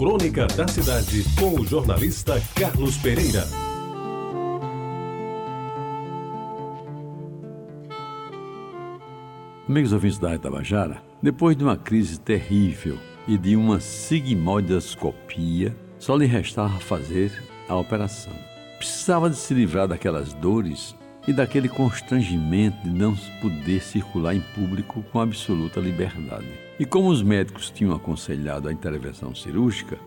Crônica da Cidade, com o jornalista Carlos Pereira. Amigos ouvintes da Itabajara, depois de uma crise terrível e de uma sigmoidoscopia, só lhe restava fazer a operação. Precisava de se livrar daquelas dores e daquele constrangimento de não poder circular em público com absoluta liberdade. E como os médicos tinham aconselhado a intervenção cirúrgica,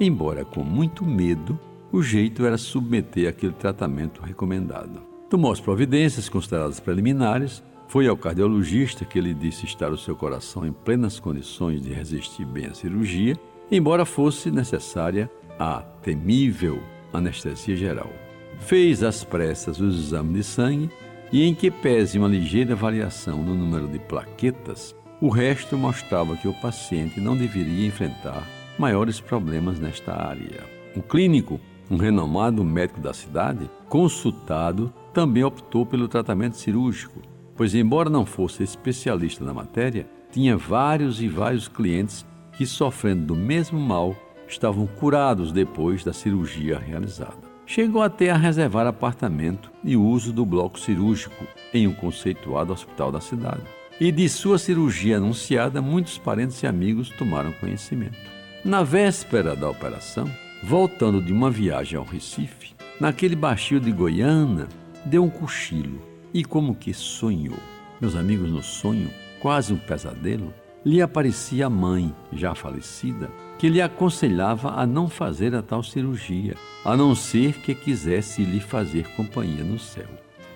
embora com muito medo, o jeito era submeter aquele tratamento recomendado. Tomou as providências consideradas preliminares, foi ao cardiologista que lhe disse estar o seu coração em plenas condições de resistir bem à cirurgia, embora fosse necessária a temível anestesia geral. Fez às pressas os exames de sangue e, em que pese uma ligeira variação no número de plaquetas, o resto mostrava que o paciente não deveria enfrentar maiores problemas nesta área. O clínico, um renomado médico da cidade, consultado, também optou pelo tratamento cirúrgico, pois, embora não fosse especialista na matéria, tinha vários e vários clientes que, sofrendo do mesmo mal, estavam curados depois da cirurgia realizada. Chegou até a reservar apartamento e uso do bloco cirúrgico em um conceituado hospital da cidade. E de sua cirurgia anunciada, muitos parentes e amigos tomaram conhecimento. Na véspera da operação, voltando de uma viagem ao Recife, naquele baixio de Goiânia, deu um cochilo e como que sonhou. Meus amigos, no sonho, quase um pesadelo, lhe aparecia a mãe, já falecida, que lhe aconselhava a não fazer a tal cirurgia, a não ser que quisesse lhe fazer companhia no céu.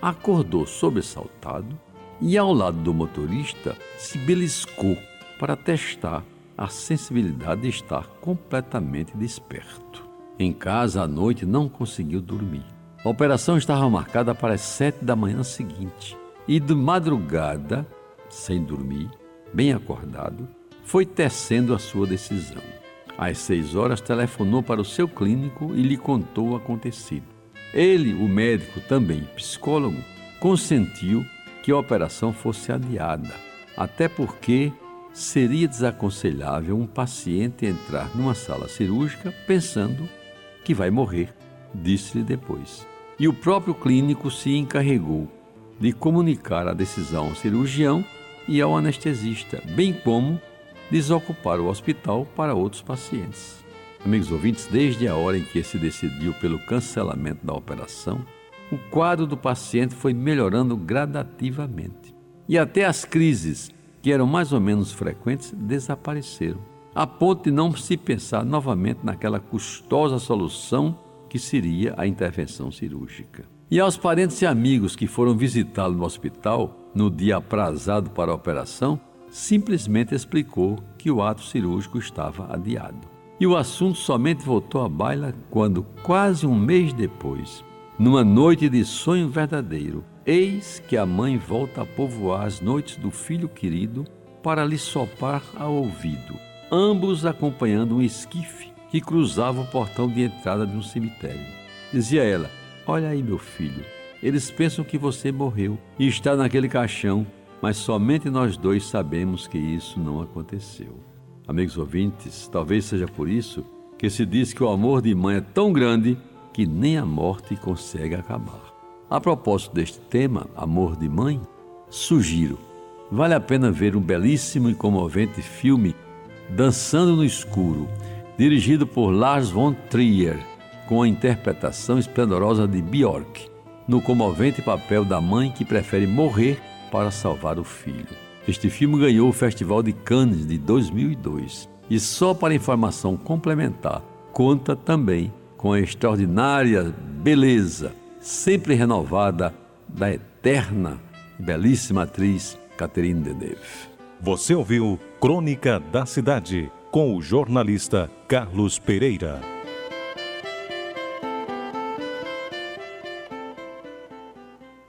Acordou sobressaltado e, ao lado do motorista, se beliscou para testar a sensibilidade de estar completamente desperto. Em casa à noite não conseguiu dormir. A operação estava marcada para as sete da manhã seguinte e, de madrugada, sem dormir, bem acordado, foi tecendo a sua decisão. Às seis horas, telefonou para o seu clínico e lhe contou o acontecido. Ele, o médico, também psicólogo, consentiu que a operação fosse adiada, até porque seria desaconselhável um paciente entrar numa sala cirúrgica pensando que vai morrer, disse-lhe depois. E o próprio clínico se encarregou de comunicar a decisão ao cirurgião e ao anestesista, bem como desocupar o hospital para outros pacientes. Amigos ouvintes, desde a hora em que se decidiu pelo cancelamento da operação, o quadro do paciente foi melhorando gradativamente. E até as crises, que eram mais ou menos frequentes, desapareceram, a ponto de não se pensar novamente naquela custosa solução que seria a intervenção cirúrgica. E aos parentes e amigos que foram visitá-lo no hospital no dia aprazado para a operação, simplesmente explicou que o ato cirúrgico estava adiado. E o assunto somente voltou à baila quando, quase um mês depois, numa noite de sonho verdadeiro, eis que a mãe volta a povoar as noites do filho querido para lhe soprar ao ouvido, ambos acompanhando um esquife que cruzava o portão de entrada de um cemitério. Dizia ela: Olha aí, meu filho, eles pensam que você morreu e está naquele caixão mas somente nós dois sabemos que isso não aconteceu. Amigos ouvintes, talvez seja por isso que se diz que o amor de mãe é tão grande que nem a morte consegue acabar. A propósito deste tema, amor de mãe, sugiro, vale a pena ver um belíssimo e comovente filme Dançando no Escuro, dirigido por Lars von Trier, com a interpretação esplendorosa de Björk, no comovente papel da mãe que prefere morrer para salvar o filho. Este filme ganhou o Festival de Cannes de 2002 e, só para informação complementar, conta também com a extraordinária beleza, sempre renovada, da eterna e belíssima atriz Catherine Deneuve. Você ouviu Crônica da Cidade com o jornalista Carlos Pereira.